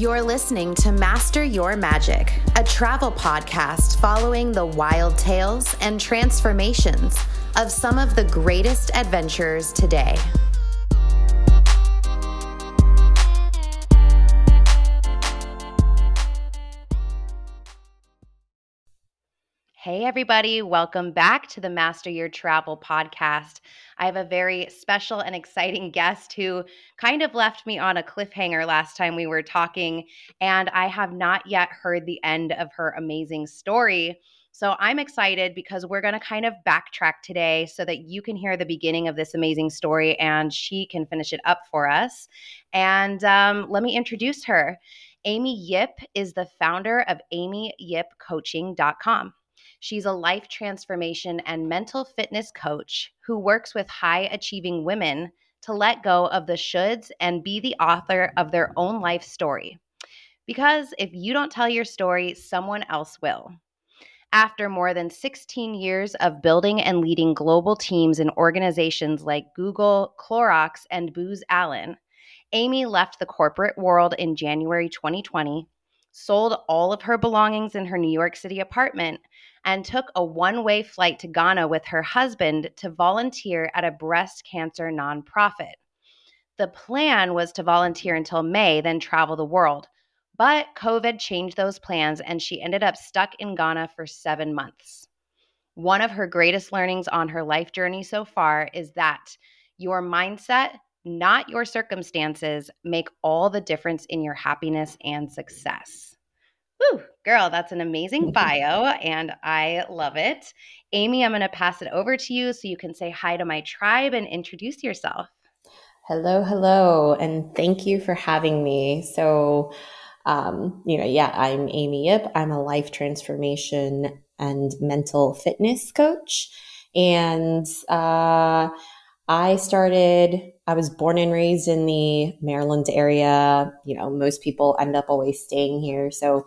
You're listening to Master Your Magic, a travel podcast following the wild tales and transformations of some of the greatest adventurers today. Hey, everybody, welcome back to the Master Your Travel podcast. I have a very special and exciting guest who kind of left me on a cliffhanger last time we were talking, and I have not yet heard the end of her amazing story. So I'm excited because we're going to kind of backtrack today so that you can hear the beginning of this amazing story and she can finish it up for us. And um, let me introduce her. Amy Yip is the founder of AmyYipCoaching.com. She's a life transformation and mental fitness coach who works with high achieving women to let go of the shoulds and be the author of their own life story. Because if you don't tell your story, someone else will. After more than 16 years of building and leading global teams in organizations like Google, Clorox, and Booz Allen, Amy left the corporate world in January 2020, sold all of her belongings in her New York City apartment, and took a one way flight to Ghana with her husband to volunteer at a breast cancer nonprofit. The plan was to volunteer until May, then travel the world. But COVID changed those plans, and she ended up stuck in Ghana for seven months. One of her greatest learnings on her life journey so far is that your mindset, not your circumstances, make all the difference in your happiness and success. Woo, girl, that's an amazing bio, and I love it. Amy, I'm going to pass it over to you so you can say hi to my tribe and introduce yourself. Hello, hello, and thank you for having me. So, um, you know, yeah, I'm Amy Yip. I'm a life transformation and mental fitness coach. And uh, I started, I was born and raised in the Maryland area. You know, most people end up always staying here. So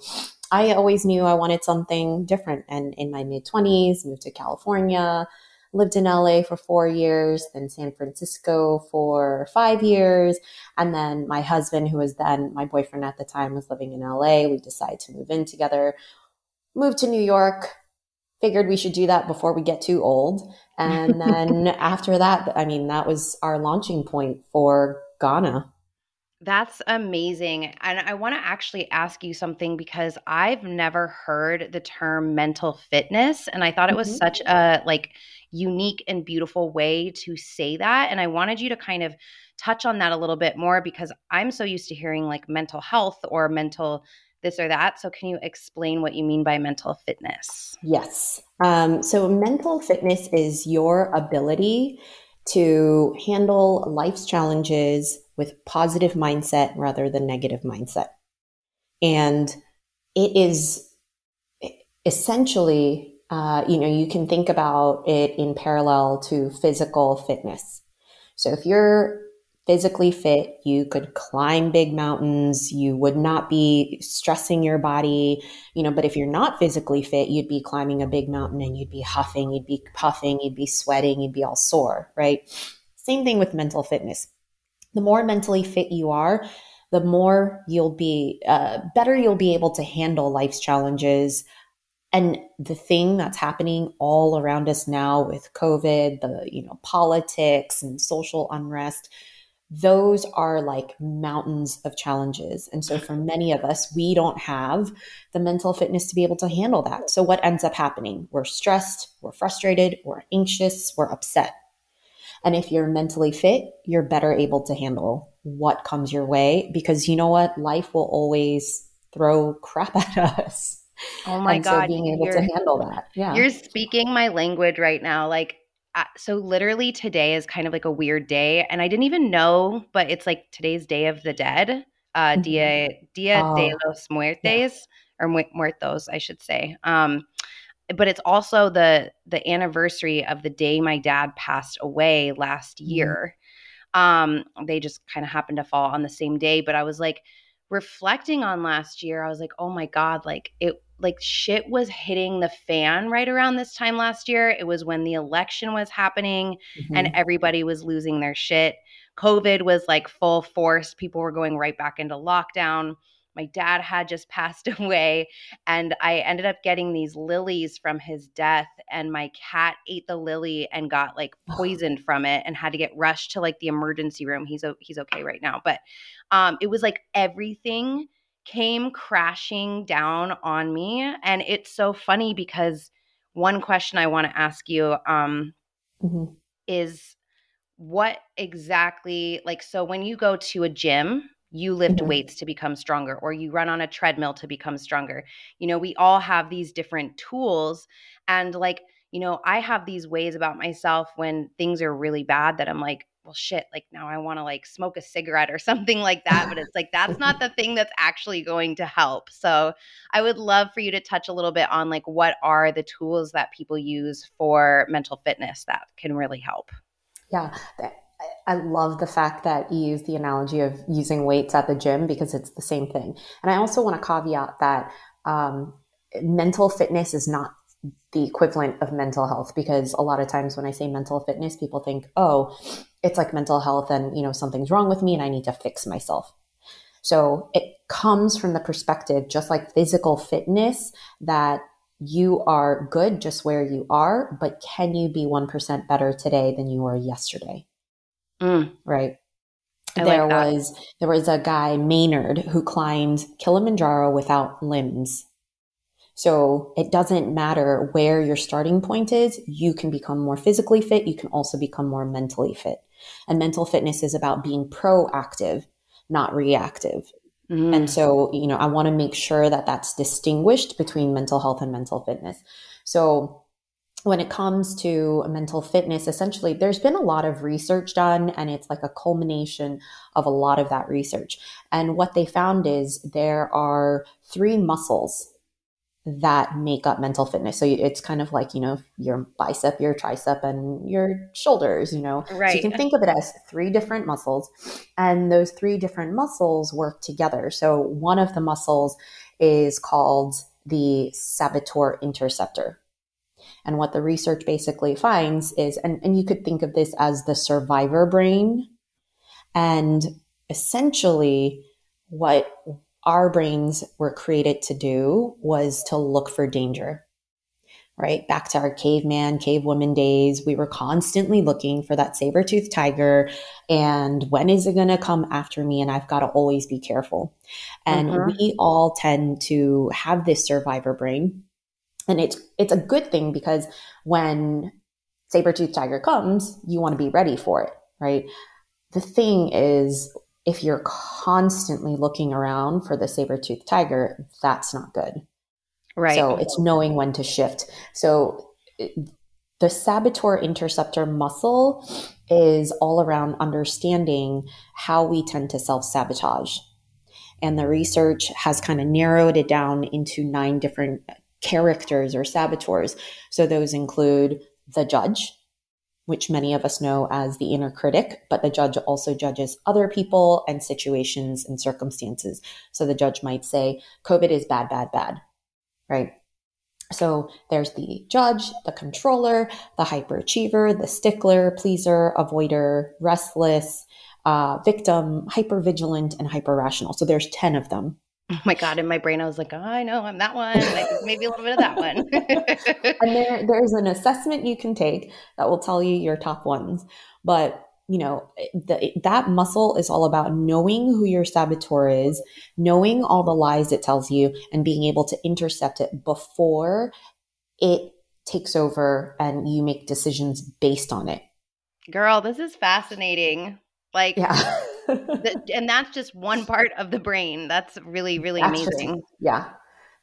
I always knew I wanted something different. And in my mid 20s, moved to California, lived in LA for four years, then San Francisco for five years. And then my husband, who was then my boyfriend at the time, was living in LA. We decided to move in together, moved to New York, figured we should do that before we get too old. And then after that, I mean, that was our launching point for Ghana. That's amazing. And I want to actually ask you something because I've never heard the term mental fitness and I thought it was mm-hmm. such a like unique and beautiful way to say that and I wanted you to kind of touch on that a little bit more because I'm so used to hearing like mental health or mental this or that. So, can you explain what you mean by mental fitness? Yes. Um, so, mental fitness is your ability to handle life's challenges with positive mindset rather than negative mindset. And it is essentially, uh, you know, you can think about it in parallel to physical fitness. So if you're physically fit, you could climb big mountains, you would not be stressing your body, you know, but if you're not physically fit, you'd be climbing a big mountain and you'd be huffing, you'd be puffing, you'd be sweating, you'd be all sore, right? Same thing with mental fitness. The more mentally fit you are, the more you'll be uh, better you'll be able to handle life's challenges and the thing that's happening all around us now with covid the you know politics and social unrest those are like mountains of challenges. And so for many of us, we don't have the mental fitness to be able to handle that. So what ends up happening? We're stressed, we're frustrated, we're anxious, we're upset. And if you're mentally fit, you're better able to handle what comes your way because you know what? Life will always throw crap at us. Oh my and God. So being able to handle that. Yeah. You're speaking my language right now. Like so literally today is kind of like a weird day and i didn't even know but it's like today's day of the dead uh mm-hmm. dia dia oh. de los muertes yeah. or muertos i should say um but it's also the the anniversary of the day my dad passed away last mm-hmm. year um they just kind of happened to fall on the same day but i was like reflecting on last year i was like oh my god like it like shit was hitting the fan right around this time last year. It was when the election was happening mm-hmm. and everybody was losing their shit. COVID was like full force. People were going right back into lockdown. My dad had just passed away and I ended up getting these lilies from his death and my cat ate the lily and got like poisoned from it and had to get rushed to like the emergency room. He's he's okay right now, but um it was like everything came crashing down on me and it's so funny because one question I want to ask you um mm-hmm. is what exactly like so when you go to a gym you lift mm-hmm. weights to become stronger or you run on a treadmill to become stronger. You know we all have these different tools and like you know i have these ways about myself when things are really bad that i'm like well shit like now i want to like smoke a cigarette or something like that but it's like that's not the thing that's actually going to help. So i would love for you to touch a little bit on like what are the tools that people use for mental fitness that can really help? Yeah I love the fact that you use the analogy of using weights at the gym because it's the same thing. And I also want to caveat that um, mental fitness is not the equivalent of mental health because a lot of times when I say mental fitness, people think, oh, it's like mental health and, you know, something's wrong with me and I need to fix myself. So it comes from the perspective, just like physical fitness, that you are good just where you are, but can you be 1% better today than you were yesterday? Mm. Right. I there like was there was a guy Maynard who climbed Kilimanjaro without limbs. So it doesn't matter where your starting point is, you can become more physically fit, you can also become more mentally fit. And mental fitness is about being proactive, not reactive. Mm. And so, you know, I want to make sure that that's distinguished between mental health and mental fitness. So when it comes to mental fitness, essentially, there's been a lot of research done, and it's like a culmination of a lot of that research. And what they found is there are three muscles that make up mental fitness. So it's kind of like, you know, your bicep, your tricep, and your shoulders, you know. Right. So you can think of it as three different muscles, and those three different muscles work together. So one of the muscles is called the saboteur interceptor and what the research basically finds is, and, and you could think of this as the survivor brain. And essentially, what our brains were created to do was to look for danger, right? Back to our caveman, cavewoman days, we were constantly looking for that saber toothed tiger. And when is it going to come after me? And I've got to always be careful. And mm-hmm. we all tend to have this survivor brain and it's it's a good thing because when saber-tooth tiger comes, you want to be ready for it, right? The thing is if you're constantly looking around for the saber-tooth tiger, that's not good. Right. So it's knowing when to shift. So the saboteur interceptor muscle is all around understanding how we tend to self sabotage. And the research has kind of narrowed it down into nine different characters or saboteurs. So those include the judge, which many of us know as the inner critic, but the judge also judges other people and situations and circumstances. So the judge might say, COVID is bad, bad, bad, right? So there's the judge, the controller, the hyperachiever, the stickler, pleaser, avoider, restless, uh, victim, hypervigilant, and hyperrational. So there's 10 of them. Oh my God. In my brain, I was like, oh, I know I'm that one. Like maybe a little bit of that one. and there, there's an assessment you can take that will tell you your top ones. But, you know, the, that muscle is all about knowing who your saboteur is, knowing all the lies it tells you, and being able to intercept it before it takes over and you make decisions based on it. Girl, this is fascinating. Like, yeah. and that's just one part of the brain. That's really, really that's amazing. Just, yeah.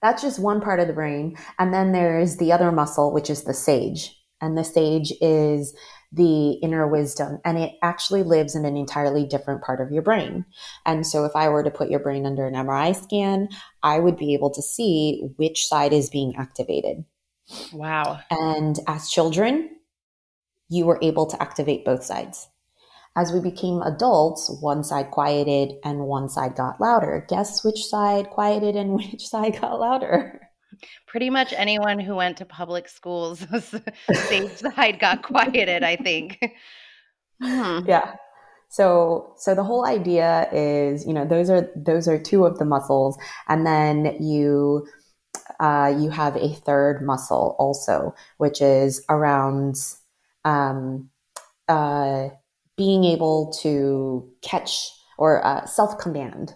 That's just one part of the brain. And then there's the other muscle, which is the sage. And the sage is the inner wisdom and it actually lives in an entirely different part of your brain. And so if I were to put your brain under an MRI scan, I would be able to see which side is being activated. Wow. And as children, you were able to activate both sides. As we became adults, one side quieted and one side got louder. Guess which side quieted and which side got louder? Pretty much anyone who went to public schools, sage side got quieted, I think. Hmm. Yeah. So, so the whole idea is, you know, those are those are two of the muscles, and then you uh, you have a third muscle also, which is around um, uh, being able to catch or uh, self command.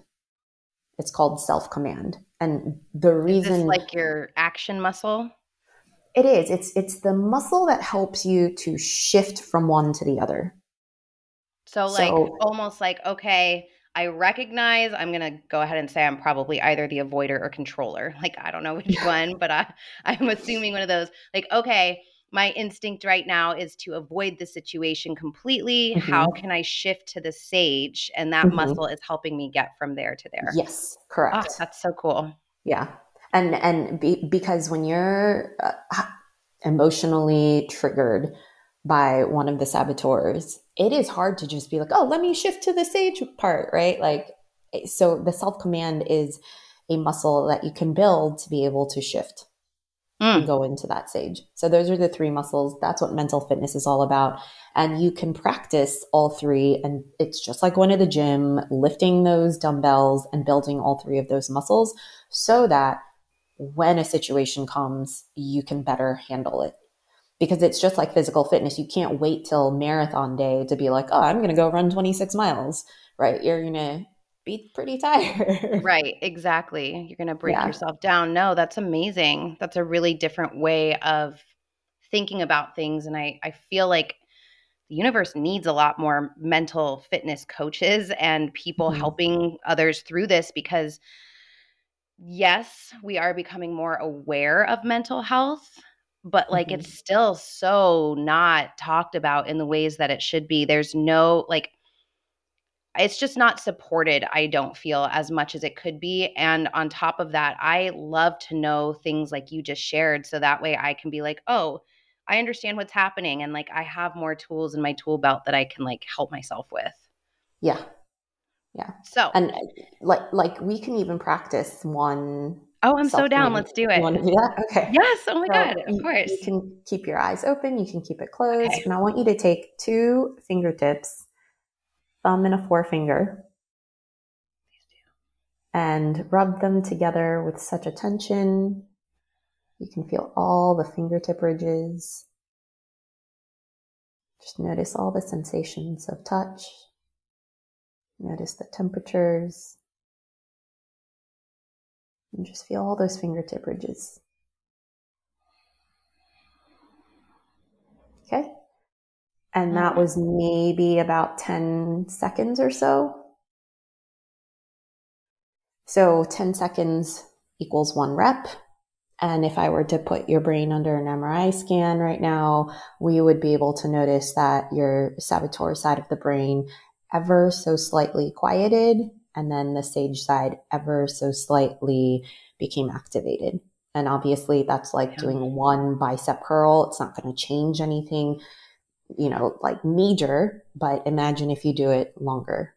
It's called self command, and the reason like your action muscle. It is. It's it's the muscle that helps you to shift from one to the other. So like so, almost like okay, I recognize I'm going to go ahead and say I'm probably either the avoider or controller. Like I don't know which one, but I I'm assuming one of those. Like okay, my instinct right now is to avoid the situation completely. Mm-hmm. How can I shift to the sage? And that mm-hmm. muscle is helping me get from there to there. Yes, correct. Oh, that's so cool. Yeah. And and be, because when you're uh, emotionally triggered by one of the saboteurs, it is hard to just be like, oh, let me shift to the sage part, right? Like, eh, so the self command is a muscle that you can build to be able to shift mm. go into that sage. So those are the three muscles. That's what mental fitness is all about. And you can practice all three. And it's just like going to the gym, lifting those dumbbells and building all three of those muscles so that when a situation comes, you can better handle it because it's just like physical fitness. You can't wait till marathon day to be like, oh, I'm going to go run 26 miles, right? You're going to be pretty tired. right, exactly. You're going to break yeah. yourself down. No, that's amazing. That's a really different way of thinking about things. And I, I feel like the universe needs a lot more mental fitness coaches and people mm-hmm. helping others through this because yes, we are becoming more aware of mental health but like mm-hmm. it's still so not talked about in the ways that it should be. There's no like it's just not supported, I don't feel as much as it could be. And on top of that, I love to know things like you just shared so that way I can be like, "Oh, I understand what's happening and like I have more tools in my tool belt that I can like help myself with." Yeah. Yeah. So, and uh, like like we can even practice one Oh, I'm so down. Let's do it. You want to do that? Okay. Yes. Oh my so God. Of course. You can keep your eyes open. You can keep it closed. Okay. And I want you to take two fingertips, thumb and a forefinger, and rub them together with such attention. You can feel all the fingertip ridges. Just notice all the sensations of touch. Notice the temperatures. And just feel all those fingertip ridges. Okay. And that mm-hmm. was maybe about 10 seconds or so. So 10 seconds equals one rep. And if I were to put your brain under an MRI scan right now, we would be able to notice that your saboteur side of the brain ever so slightly quieted and then the sage side ever so slightly became activated. And obviously, that's like yeah. doing one bicep curl. It's not going to change anything, you know, like major, but imagine if you do it longer.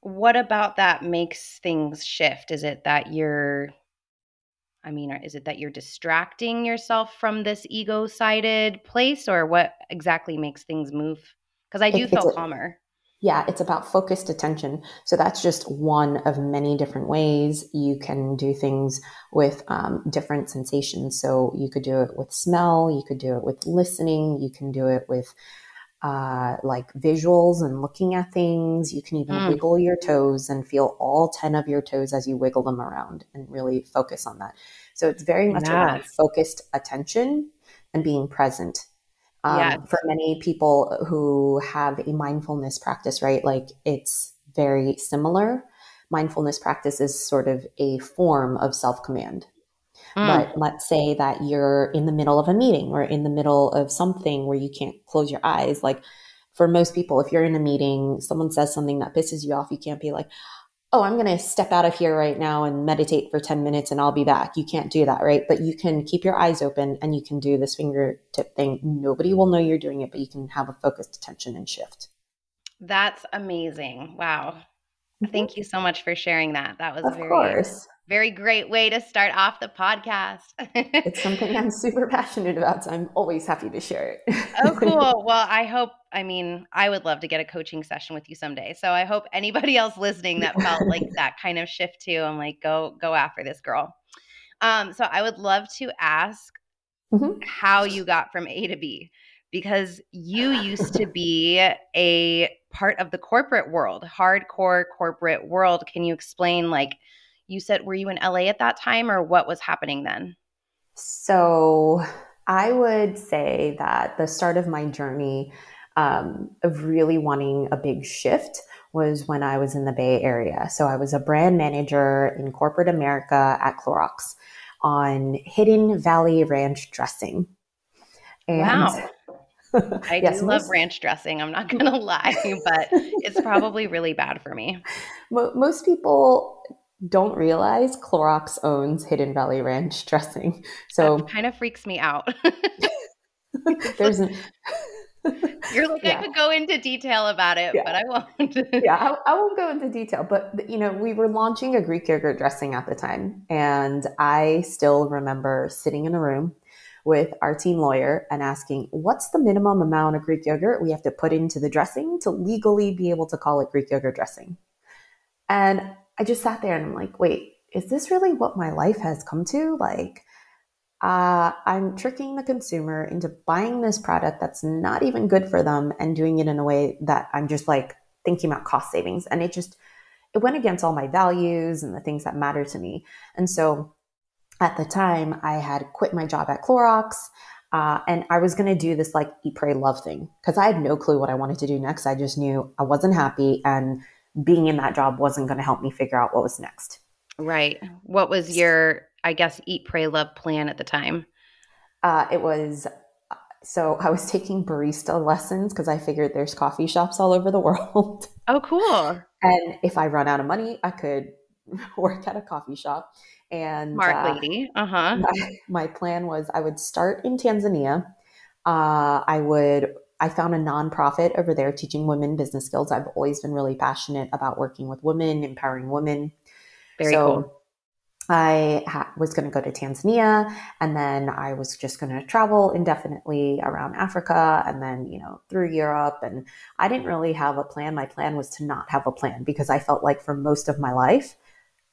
What about that makes things shift? Is it that you're, I mean, is it that you're distracting yourself from this ego sided place, or what exactly makes things move? Because I do it, feel calmer. Yeah, it's about focused attention. So that's just one of many different ways you can do things with um, different sensations. So you could do it with smell, you could do it with listening, you can do it with uh, like visuals and looking at things. You can even mm. wiggle your toes and feel all 10 of your toes as you wiggle them around and really focus on that. So it's very much about focused attention and being present um, for many people who have a mindfulness practice, right? Like it's very similar. Mindfulness practice is sort of a form of self command. Mm. But let's say that you're in the middle of a meeting or in the middle of something where you can't close your eyes. Like for most people, if you're in a meeting, someone says something that pisses you off, you can't be like, oh, I'm going to step out of here right now and meditate for 10 minutes and I'll be back. You can't do that, right? But you can keep your eyes open and you can do this fingertip thing. Nobody will know you're doing it, but you can have a focused attention and shift. That's amazing. Wow. Mm-hmm. Thank you so much for sharing that. That was of very course. Very great way to start off the podcast. it's something I'm super passionate about, so I'm always happy to share it. oh, cool. Well, I hope, I mean, I would love to get a coaching session with you someday. So I hope anybody else listening that felt like that kind of shift too, I'm like, go, go after this girl. Um, so I would love to ask mm-hmm. how you got from A to B because you used to be a part of the corporate world, hardcore corporate world. Can you explain, like, you said, were you in LA at that time or what was happening then? So I would say that the start of my journey um, of really wanting a big shift was when I was in the Bay Area. So I was a brand manager in corporate America at Clorox on Hidden Valley Ranch dressing. And wow. I yes, do most, love ranch dressing. I'm not going to lie, but it's probably really bad for me. Most people don't realize Clorox owns Hidden Valley Ranch dressing. So that kind of freaks me out. there's an, You're like, yeah. I could go into detail about it, yeah. but I won't. yeah, I, I, won't go into detail. But, you know, we were launching a Greek yogurt dressing at the time. And I still remember sitting in a room with our team lawyer and asking, what's the minimum amount of Greek yogurt we have to put into the dressing to legally be able to call it Greek yogurt dressing? And I just sat there and I'm like, wait, is this really what my life has come to? Like, uh, I'm tricking the consumer into buying this product that's not even good for them and doing it in a way that I'm just like thinking about cost savings. And it just, it went against all my values and the things that matter to me. And so at the time, I had quit my job at Clorox. Uh, and I was going to do this like eat, pray, love thing because I had no clue what I wanted to do next. I just knew I wasn't happy and being in that job wasn't going to help me figure out what was next. Right. What was your, I guess, eat, pray, love plan at the time? Uh, it was so I was taking barista lessons because I figured there's coffee shops all over the world. Oh, cool. and if I run out of money, I could work at a coffee shop. And Mark uh, lady. Uh-huh. My, my, plan was I would start in Tanzania. Uh, I would I found a nonprofit over there teaching women business skills. I've always been really passionate about working with women, empowering women. Very so cool. I ha- was going to go to Tanzania and then I was just going to travel indefinitely around Africa and then, you know, through Europe. And I didn't really have a plan. My plan was to not have a plan because I felt like for most of my life,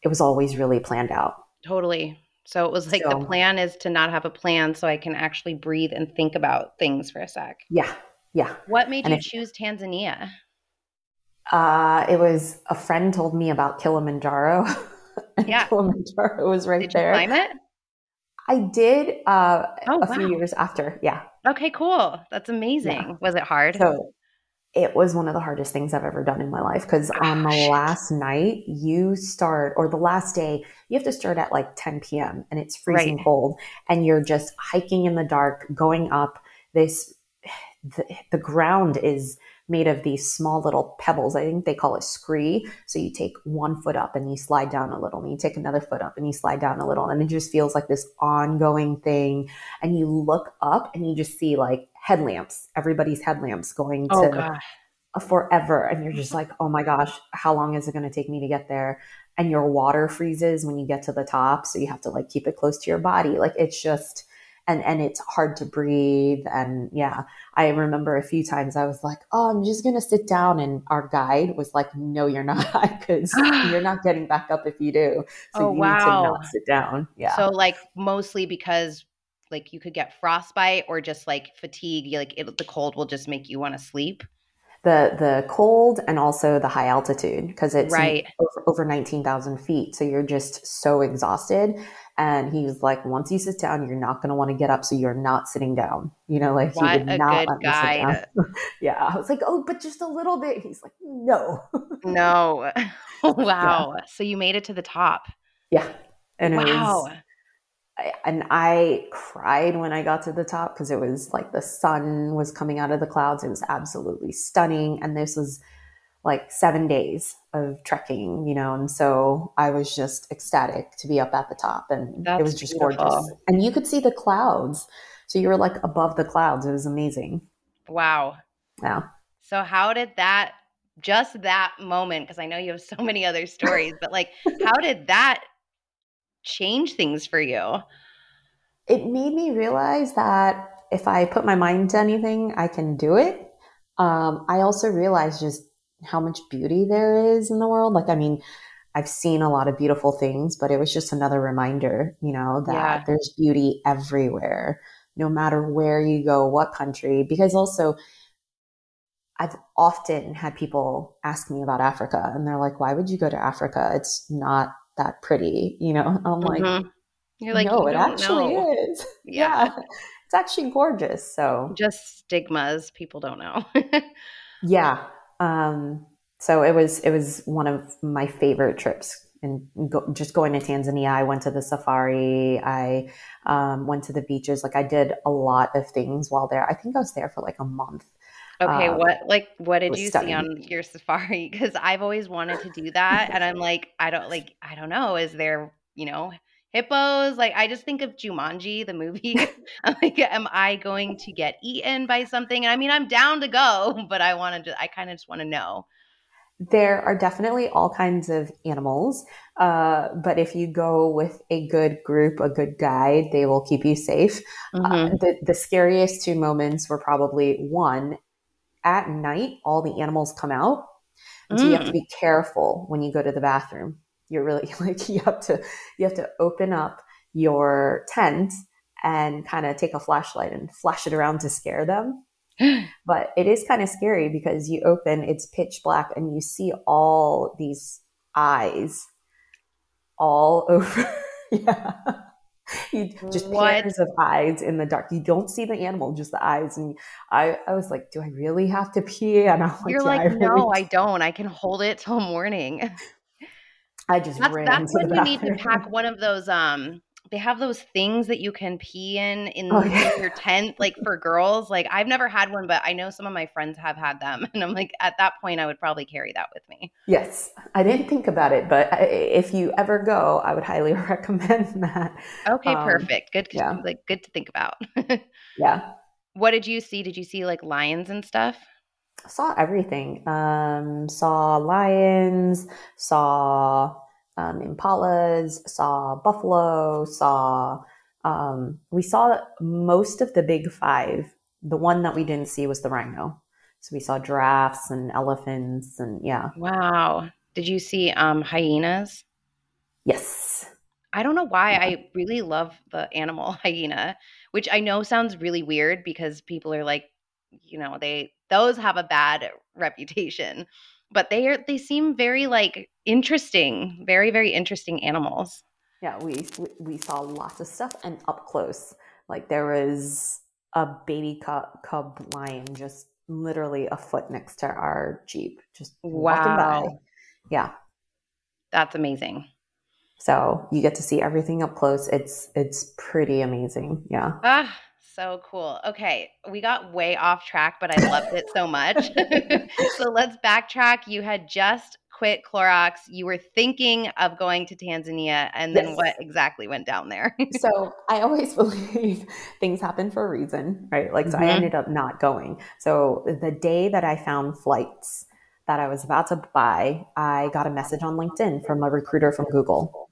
it was always really planned out. Totally. So it was like so, the plan is to not have a plan so I can actually breathe and think about things for a sec. Yeah. Yeah. What made and you if, choose Tanzania? Uh, it was a friend told me about Kilimanjaro. yeah. Kilimanjaro was right did there. climb it? I did uh, oh, a wow. few years after. Yeah. Okay, cool. That's amazing. Yeah. Was it hard? So it was one of the hardest things I've ever done in my life because on the last night you start, or the last day, you have to start at like 10 p.m. and it's freezing right. cold, and you're just hiking in the dark, going up this. The, the ground is made of these small little pebbles. I think they call it scree. So you take one foot up and you slide down a little, and you take another foot up and you slide down a little. And it just feels like this ongoing thing. And you look up and you just see like headlamps, everybody's headlamps going oh, to forever. And you're just like, oh my gosh, how long is it going to take me to get there? And your water freezes when you get to the top. So you have to like keep it close to your body. Like it's just, and and it's hard to breathe and yeah i remember a few times i was like oh i'm just gonna sit down and our guide was like no you're not because you're not getting back up if you do so oh, you wow. need to not sit down yeah so like mostly because like you could get frostbite or just like fatigue like it, the cold will just make you want to sleep the the cold and also the high altitude because it's right. over, over 19,000 feet. So you're just so exhausted. And he's like, once you sit down, you're not going to want to get up. So you're not sitting down. You know, like what he would not let guide. me sit down. yeah. I was like, oh, but just a little bit. He's like, no. no. wow. Yeah. So you made it to the top. Yeah. And wow. Was, and I cried when I got to the top because it was like the sun was coming out of the clouds. It was absolutely stunning. And this was like seven days of trekking, you know, and so I was just ecstatic to be up at the top and That's it was just beautiful. gorgeous. And you could see the clouds. So you were like above the clouds. It was amazing. Wow. Yeah. So how did that just that moment because I know you have so many other stories, but like how did that change things for you? It made me realize that if I put my mind to anything, I can do it. Um, I also realized just how much beauty there is in the world. Like, I mean, I've seen a lot of beautiful things, but it was just another reminder, you know, that yeah. there's beauty everywhere, no matter where you go, what country. Because also, I've often had people ask me about Africa and they're like, why would you go to Africa? It's not that pretty, you know? I'm like, mm-hmm. You're like, no, you it actually know. is. Yeah. yeah. It's actually gorgeous. So just stigmas people don't know. yeah. Um, so it was it was one of my favorite trips and go, just going to Tanzania. I went to the safari. I um, went to the beaches. Like I did a lot of things while there. I think I was there for like a month. Okay, um, what like what did you stunning. see on your safari? Because I've always wanted to do that, and I'm like, I don't like, I don't know. Is there, you know, hippos. Like I just think of Jumanji, the movie. I'm like, am I going to get eaten by something? And I mean, I'm down to go, but I want to. I kind of just want to know. There are definitely all kinds of animals, uh, but if you go with a good group, a good guide, they will keep you safe. Uh, mm-hmm. Uh, the, the scariest two moments were probably one at night, all the animals come out. So you have to mm. be careful when you go to the bathroom you're really like you have to you have to open up your tent and kind of take a flashlight and flash it around to scare them but it is kind of scary because you open it's pitch black and you see all these eyes all over yeah you just what? pairs of eyes in the dark. You don't see the animal, just the eyes. And I, I was like, do I really have to pee? And I'm like, You're like, I no, really I don't. I can hold it till morning. I just that's, ran. That's when you need to pack one of those. Um, they have those things that you can pee in in, oh, yeah. your tent, like for girls. Like I've never had one, but I know some of my friends have had them, and I'm like, at that point, I would probably carry that with me. Yes, I didn't think about it, but if you ever go, I would highly recommend that. Okay, um, perfect. Good, yeah. like good to think about. yeah. What did you see? Did you see like lions and stuff? Saw everything. Um, saw lions, saw um, impalas, saw buffalo, saw. Um, we saw most of the big five. The one that we didn't see was the rhino. So we saw giraffes and elephants, and yeah. Wow! Did you see um, hyenas? Yes. I don't know why I really love the animal hyena, which I know sounds really weird because people are like, you know, they those have a bad reputation but they are they seem very like interesting very very interesting animals. Yeah we we saw lots of stuff and up close like there was a baby cub, cub lion just literally a foot next to our jeep just wow. Yeah. That's amazing. So you get to see everything up close. It's it's pretty amazing. Yeah. Ah so cool. Okay, we got way off track, but I loved it so much. so let's backtrack. You had just quit Clorox. You were thinking of going to Tanzania, and then yes. what exactly went down there? so I always believe things happen for a reason, right? Like, so mm-hmm. I ended up not going. So the day that I found flights that I was about to buy, I got a message on LinkedIn from a recruiter from Google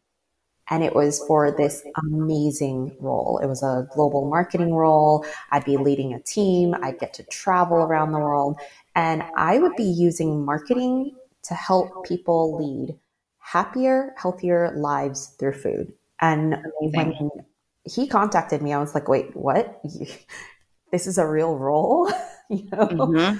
and it was for this amazing role. It was a global marketing role. I'd be leading a team. I'd get to travel around the world. And I would be using marketing to help people lead happier, healthier lives through food. And when he contacted me, I was like, wait, what? this is a real role? you know? Mm-hmm.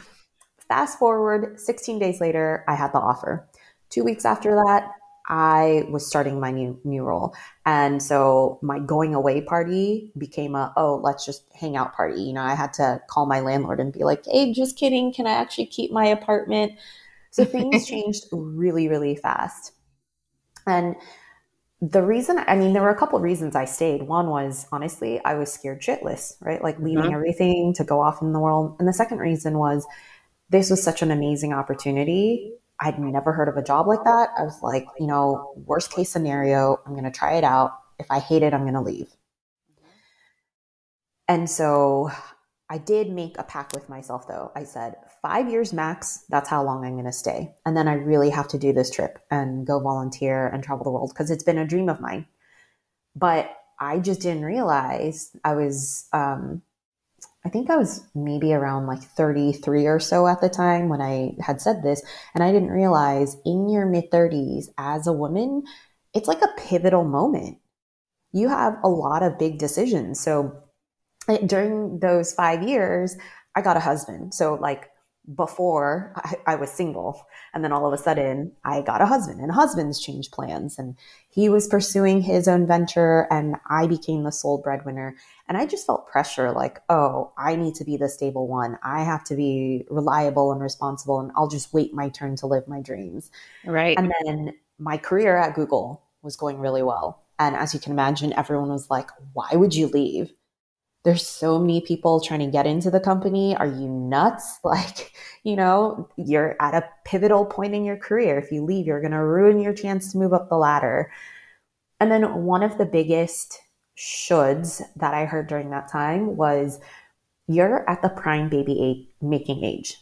Fast forward 16 days later, I had the offer. Two weeks after that, I was starting my new new role. And so my going away party became a oh, let's just hang out party. You know, I had to call my landlord and be like, "Hey, just kidding, can I actually keep my apartment?" So things changed really really fast. And the reason I mean there were a couple of reasons I stayed. One was honestly, I was scared shitless, right? Like leaving mm-hmm. everything to go off in the world. And the second reason was this was such an amazing opportunity I'd never heard of a job like that. I was like, you know, worst case scenario, I'm going to try it out. If I hate it, I'm going to leave. And so I did make a pact with myself though. I said, five years max, that's how long I'm going to stay. And then I really have to do this trip and go volunteer and travel the world because it's been a dream of mine. But I just didn't realize I was, um, I think I was maybe around like 33 or so at the time when I had said this. And I didn't realize in your mid 30s as a woman, it's like a pivotal moment. You have a lot of big decisions. So eh, during those five years, I got a husband. So, like, before I, I, was single. And then all of a sudden I got a husband and husbands changed plans and he was pursuing his own venture and I became the sole breadwinner. And I just felt pressure like, oh, I need to be the stable one. I have to be reliable and responsible and I'll just wait my turn to live my dreams. Right. And then my career at Google was going really well. And as you can imagine, everyone was like, why would you leave? There's so many people trying to get into the company. Are you nuts? Like, you know, you're at a pivotal point in your career. If you leave, you're going to ruin your chance to move up the ladder. And then one of the biggest shoulds that I heard during that time was you're at the prime baby age, making age.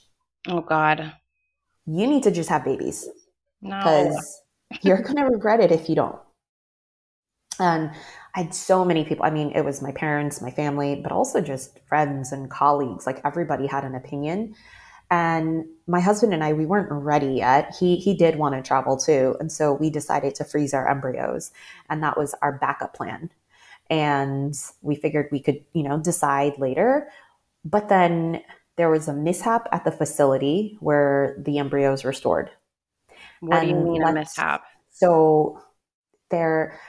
Oh, God. You need to just have babies. No. Because you're going to regret it if you don't. And I had so many people. I mean, it was my parents, my family, but also just friends and colleagues. Like everybody had an opinion. And my husband and I, we weren't ready yet. He he did want to travel too, and so we decided to freeze our embryos, and that was our backup plan. And we figured we could, you know, decide later. But then there was a mishap at the facility where the embryos were stored. What and do you mean a mishap? So there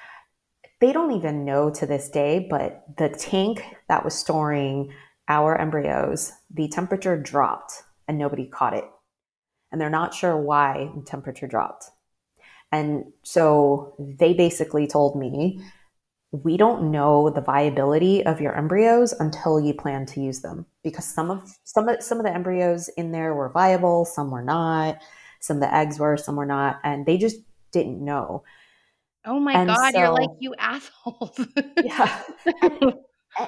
they don't even know to this day, but the tank that was storing our embryos, the temperature dropped and nobody caught it. And they're not sure why the temperature dropped. And so they basically told me, we don't know the viability of your embryos until you plan to use them because some of some of some of the embryos in there were viable, some were not, some of the eggs were, some were not, and they just didn't know. Oh my and God, so, you're like, you assholes. yeah.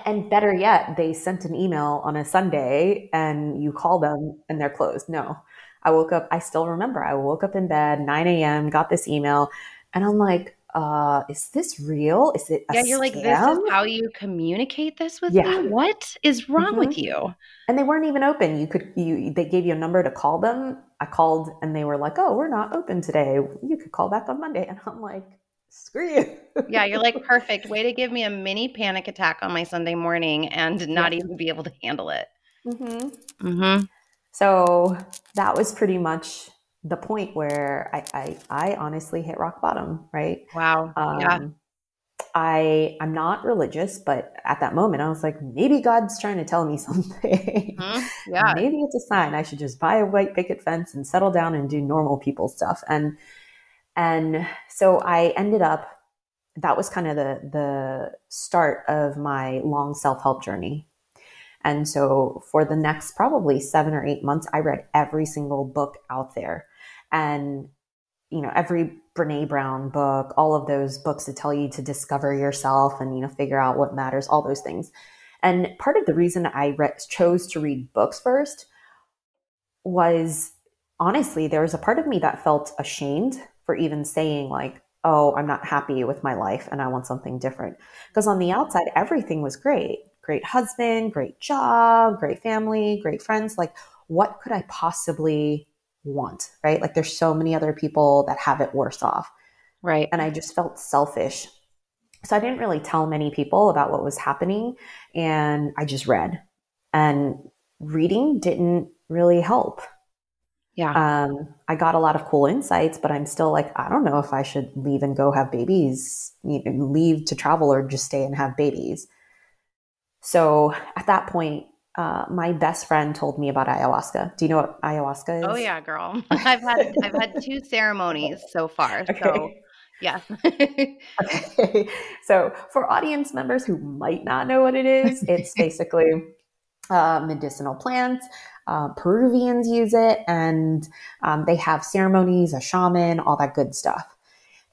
And, better yet, they sent an email on a Sunday and you call them and they're closed. No. I woke up, I still remember, I woke up in bed, 9 a.m., got this email, and I'm like, uh, is this real? Is it Yeah, you're scam? like, this is how you communicate this with yeah. me? What is wrong mm-hmm. with you? And they weren't even open. You could you they gave you a number to call them. I called and they were like, Oh, we're not open today. You could call back on Monday. And I'm like, screw you. yeah, you're like perfect. Way to give me a mini panic attack on my Sunday morning and not even be able to handle it. Mm-hmm. Mm-hmm. So that was pretty much the point where I, I, I honestly hit rock bottom, right? Wow. Um, yeah. I I'm not religious, but at that moment I was like, maybe God's trying to tell me something. Mm-hmm. Yeah. maybe it's a sign I should just buy a white picket fence and settle down and do normal people stuff. And and so I ended up, that was kind of the, the start of my long self help journey. And so for the next probably seven or eight months, I read every single book out there. And, you know, every Brene Brown book, all of those books that tell you to discover yourself and, you know, figure out what matters, all those things. And part of the reason I re- chose to read books first was honestly, there was a part of me that felt ashamed for even saying like, oh, I'm not happy with my life and I want something different. Because on the outside, everything was great. Great husband, great job, great family, great friends. Like, what could I possibly want? Right. Like, there's so many other people that have it worse off. Right. And I just felt selfish. So I didn't really tell many people about what was happening. And I just read. And reading didn't really help. Yeah. Um, I got a lot of cool insights, but I'm still like, I don't know if I should leave and go have babies, you know, leave to travel or just stay and have babies. So at that point, uh, my best friend told me about ayahuasca. Do you know what ayahuasca is? Oh yeah, girl. I've had I've had two ceremonies so far. Okay. So yes. okay. So for audience members who might not know what it is, it's basically uh, medicinal plants uh, Peruvians use it, and um, they have ceremonies, a shaman, all that good stuff.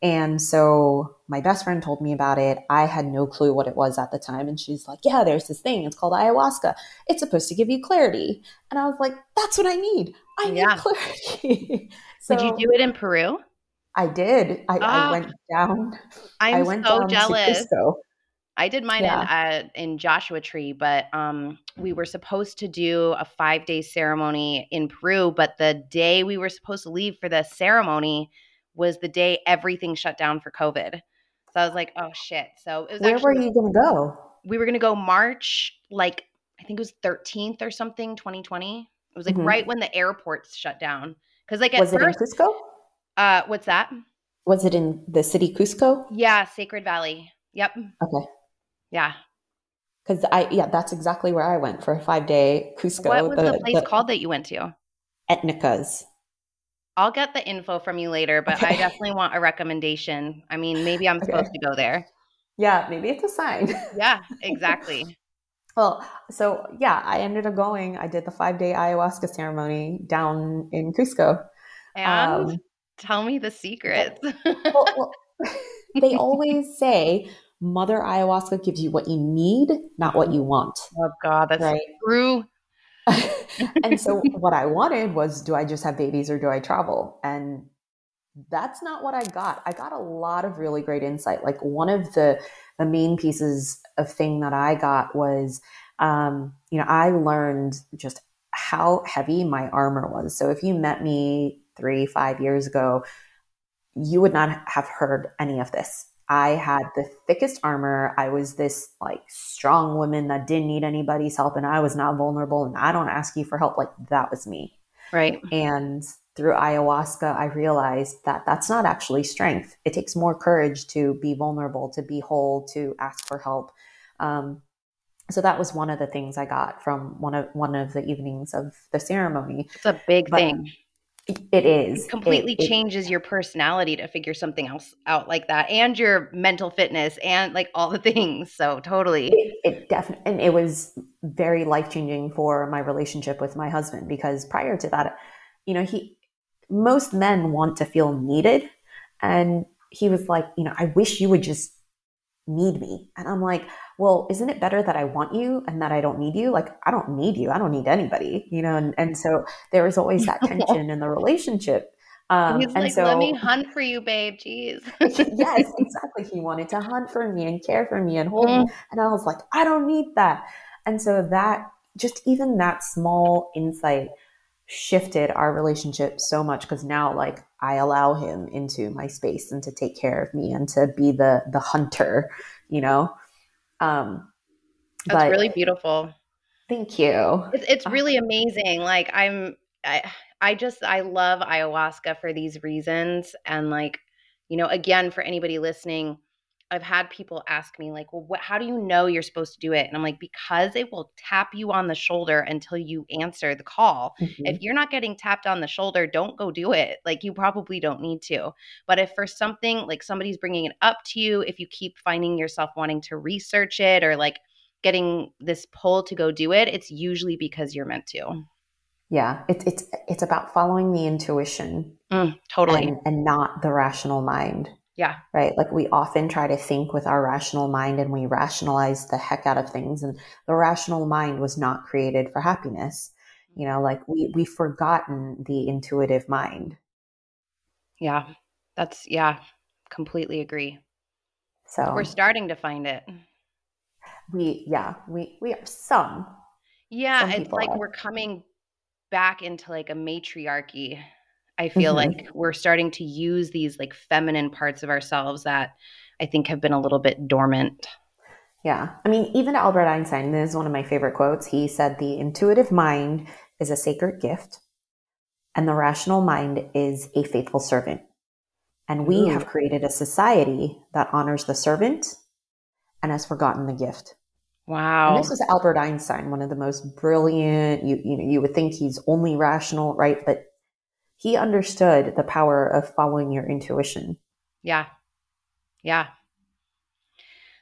And so my best friend told me about it. I had no clue what it was at the time. And she's like, Yeah, there's this thing. It's called ayahuasca. It's supposed to give you clarity. And I was like, That's what I need. I need yeah. clarity. so, Did you do it in Peru? I did. I, I went down. I'm I went so down jealous. to Cusco. I did mine Yeah. in uh, in Joshua Tree, but um, we were supposed to do a five day ceremony in Peru. But the day we were supposed to leave for the ceremony was the day everything shut down for COVID. So I was like, oh shit. So it was Where actually were you going to go? we were gonna go March, like I think it was 13th or something, 2020. It was like Mhm. right when the airports shut down. Because like at Was it in Cusco? uh, what's that? Was it in the city Cusco? Yeah, Sacred Valley. Yep. Okay. Yeah. Because I, yeah, that's exactly where I went for a five day Cusco. what was the, place called that you went to? Etnikas. I'll get the info from you later, but I definitely want a recommendation. I mean, maybe I'm supposed Okay. to go there. Yeah, maybe it's a sign. Yeah, exactly. well, so yeah, I ended up going. I did the five day ayahuasca ceremony down in Cusco. And Um, tell me the secrets. well, well, they always say Mother Ayahuasca gives you what you need, not what you want. oh God, that's Right. true. and so what I wanted was do I just have babies or do I travel? And that's not what I got. I got a lot of really great insight. Like one of the the main pieces of thing that I got was um, you know, I learned just how heavy my armor was. So if you met me three, five years ago, you would not have heard any of this. I had the thickest armor. I was this like strong woman that didn't need anybody's help and I was not vulnerable and I don't ask you for help. Like that was me. Right. And through ayahuasca, I realized that that's not actually strength. It takes more courage to be vulnerable, to be whole, to ask for help. Um, so that was one of the things I got from one of one of the evenings of the ceremony. It's a big But thing. It is It completely It- it- changes your personality to figure something else out like that and your mental fitness and like all the things. So totally. it, it definitely and it was very life changing for my relationship with my husband because prior to that you know he most men want to feel needed and he was like you know i wish you would just need me and i'm like well isn't it better that i want you and that i don't need you like i don't need you i don't need anybody you know and, and so there was always that tension in the relationship um, He's and like, so let me hunt for you, babe. Jeez. yes, exactly. He wanted to hunt for me and care for me and hold me. And I was like, I don't need that. And so that just even that small insight shifted our relationship so much because now like I allow him into my space and to take care of me and to be the the hunter, you know. Um That's but really beautiful. thank you. It's, it's really amazing. Like I'm, I, I just, I love ayahuasca for these reasons. And like, you know, again, for anybody listening, I've had people ask me like, well, what, how do you know you're supposed to do it? And I'm like, because it will tap you on the shoulder until you answer the call. Mhm. If you're not getting tapped on the shoulder, don't go do it. Like you probably don't need to. But if for something like somebody's bringing it up to you, if you keep finding yourself wanting to research it or like getting this pull to go do it, it's usually because you're meant to. Yeah, it's it's it's about following the intuition Mm, totally. and, and not the rational mind. Yeah. right? Like we often try to think with our rational mind and we rationalize the heck out of things. And the rational mind was not created for happiness. You know, like we, we've forgotten the intuitive mind. Yeah. That's, yeah, completely agree. So We're starting to find it. we, yeah, we, we are some. Yeah. Some It's like are. we're coming back into like a matriarchy. I feel Mhm. like we're starting to use these like feminine parts of ourselves that I think have been a little bit dormant. Yeah. I mean, even Albert Einstein, this is one of my favorite quotes. He said, The intuitive mind is a sacred gift, and the rational mind is a faithful servant. And we Ooh. have created a society that honors the servant and has forgotten the gift. Wow. And this is Albert Einstein, one of the most brilliant. You you know you would think he's only rational, right? But he understood the power of following your intuition. Yeah. Yeah.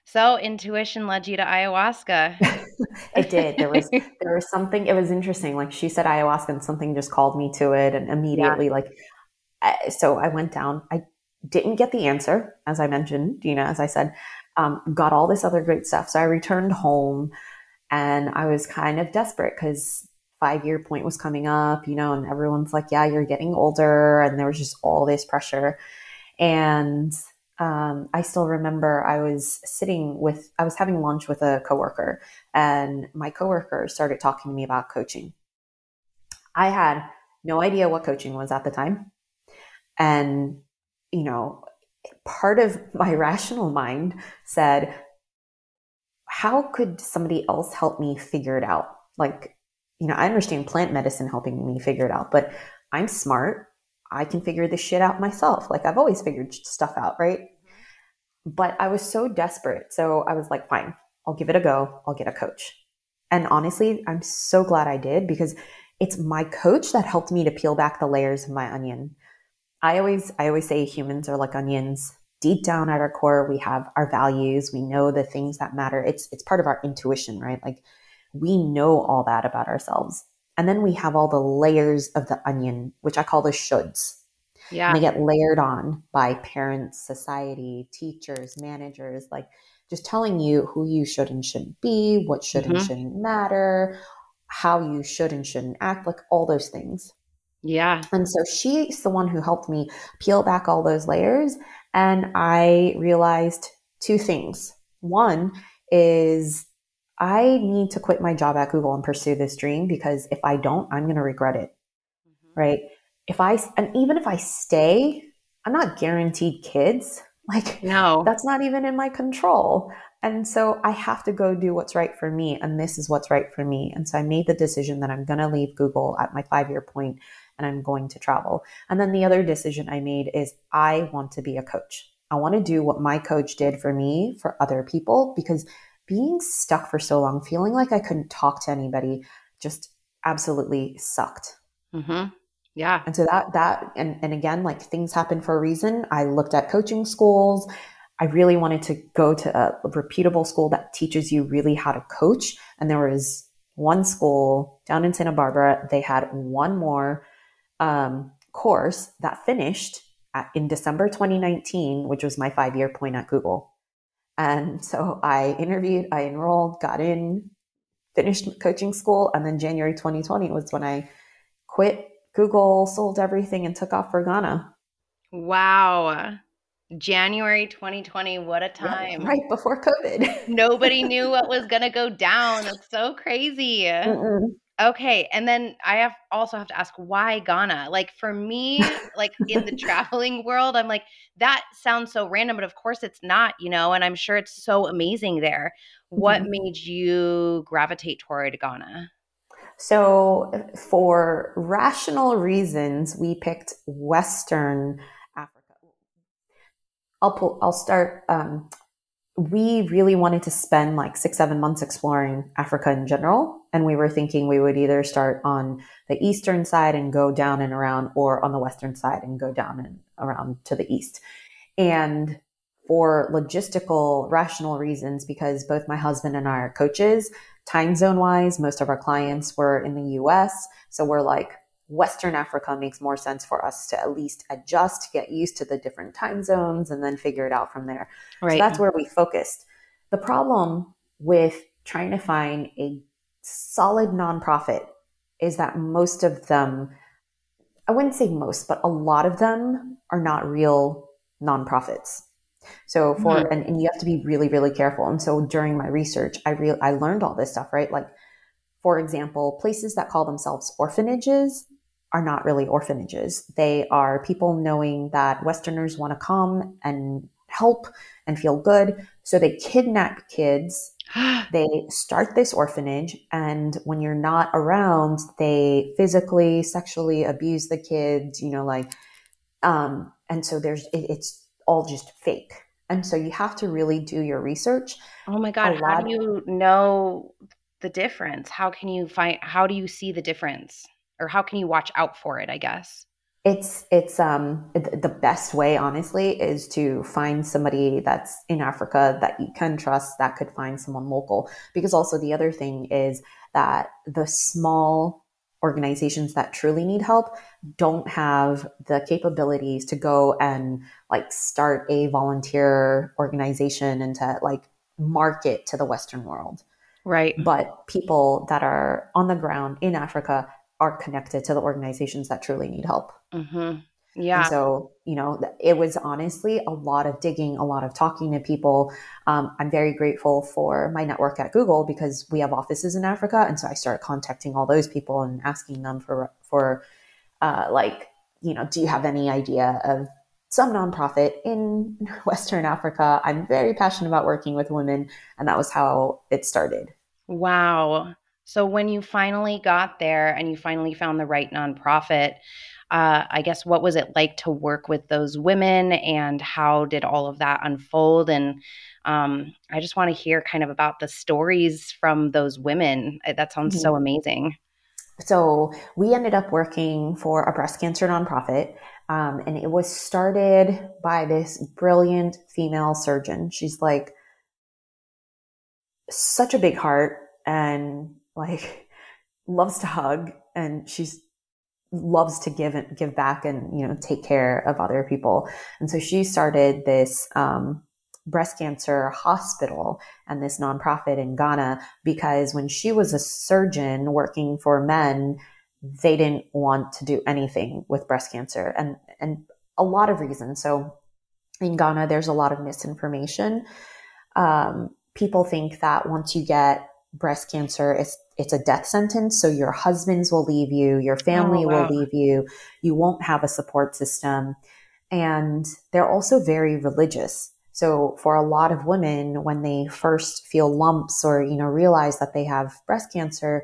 So intuition led you to ayahuasca. It did. There was there was something. It was interesting. Like she said ayahuasca, and something just called me to it, and immediately, like, I, so I went down. I didn't get the answer, as I mentioned. Dina as I said, um, got all this other great stuff. So I returned home, and I was kind of desperate because five year point was coming up. You know, and everyone's like, "Yeah, you're getting older," and there was just all this pressure. And um, I still remember I was sitting with, I was having lunch with a coworker, and my coworker started talking to me about coaching. I had no idea what coaching was at the time. And, you know, part of my rational mind said, how could somebody else help me figure it out? Like, you know, I understand plant medicine helping me figure it out, but I'm smart. I can figure this shit out myself. Like I've always figured stuff out, right? Mm-hmm. But I was so desperate. So I was like, fine, I'll give it a go. I'll get a coach. And honestly, I'm so glad I did because it's my coach that helped me to peel back the layers of my onion. I always I always say humans are like onions. Deep down at our core, we have our values. We know the things that matter. It's it's part of our intuition, right? Like we know all that about ourselves. And then we have all the layers of the onion, which I call the shoulds. Yeah. And they get layered on by parents, society, teachers, managers, like just telling you who you should and shouldn't be, what should mm-hmm. and shouldn't matter, how you should and shouldn't act, like all those things. Yeah. And so she's the one who helped me peel back all those layers. And I realized two things. One is I need to quit my job at Google and pursue this dream because if I don't, I'm going to regret it. Mm-hmm. Right. If I, and even if I stay, I'm not guaranteed kids. Like, no, that's not even in my control. And so I have to go do what's right for me. And this is what's right for me. And so I made the decision that I'm going to leave Google at my five year point and I'm going to travel. And then the other decision I made is I want to be a coach. I want to do what my coach did for me for other people because being stuck for so long, feeling like I couldn't talk to anybody, just absolutely sucked. Mm-hmm. Yeah. And so that, that, and, and again, like things happen for a reason. I looked at coaching schools. I really wanted to go to a, a reputable school that teaches you really how to coach. And there was one school down in Santa Barbara. They had one more um, course that finished at, in December 2019, which was my five year point at Google. And so I interviewed, I enrolled, got in, finished coaching school. And then January 2020 was when I quit Google, sold everything, and took off for Ghana. Wow. January 2020, what a time. Right, right before COVID. Nobody knew what was going to go down. That's so crazy. Mm-mm. Okay, and then I have also have to ask why Ghana? Like for me, like in the traveling world, I'm like that sounds so random, but of course it's not, you know, and I'm sure it's so amazing there. What mm-hmm. made you gravitate toward Ghana? So, for rational reasons, we picked Western Africa. I'll pull, I'll start um, we really wanted to spend like six, seven months exploring Africa in general. And we were thinking we would either start on the eastern side and go down and around, or on the western side and go down and around to the east. And for logistical, rational reasons, because both my husband and I are coaches, time zone wise, most of our clients were in the US. So we're like, Western Africa makes more sense for us to at least adjust, get used to the different time zones, and then figure it out from there. Right. So that's where we focused. The problem with trying to find a solid nonprofit is that most of them, I wouldn't say most, but a lot of them are not real nonprofits. So for mm-hmm. and, and you have to be really, really careful. And so during my research, I real I learned all this stuff, right? Like for example, places that call themselves orphanages are not really orphanages. They are people knowing that Westerners want to come and help and feel good. So they kidnap kids. they start this orphanage. And when you're not around, they physically, sexually abuse the kids, you know, like, um, and so there's, it, it's all just fake. And so you have to really do your research. Oh my God. How do you know the difference? How can you find, how do you see the difference? or how can you watch out for it i guess it's it's um the best way honestly is to find somebody that's in africa that you can trust that could find someone local. Because also the other thing is that the small organizations that truly need help don't have the capabilities to go and like start a volunteer organization and to like market to the western world. Right. But people that are on the ground in africa are connected to the organizations that truly need help. Mm-hmm. Yeah. And so, you know, it was honestly a lot of digging, a lot of talking to people. Um, I'm very grateful for my network at Google because we have offices in Africa. And so I started contacting all those people and asking them for, for, uh, like, you know, do you have any idea of some nonprofit in Western Africa? I'm very passionate about working with women. And that was how it started. Wow. So when you finally got there and you finally found the right nonprofit, uh, I guess what was it like to work with those women and how did all of that unfold? And um, I just want to hear kind of about the stories from those women. That sounds mm-hmm. so amazing. So we ended up working for a breast cancer nonprofit. Um, and it was started by this brilliant female surgeon. She's like such a big heart and like loves to hug and she's loves to give and give back and you know take care of other people. And so she started this um, breast cancer hospital and this nonprofit in ghana because when she was a surgeon working for men they didn't want to do anything with breast cancer and and a lot of reasons. So in ghana there's a lot of misinformation. Um, people think that once you get breast cancer it's it's a death sentence so your husbands will leave you your family oh, wow. will leave you you won't have a support system. And they're also very religious. So for a lot of women when they first feel lumps or you know realize that they have breast cancer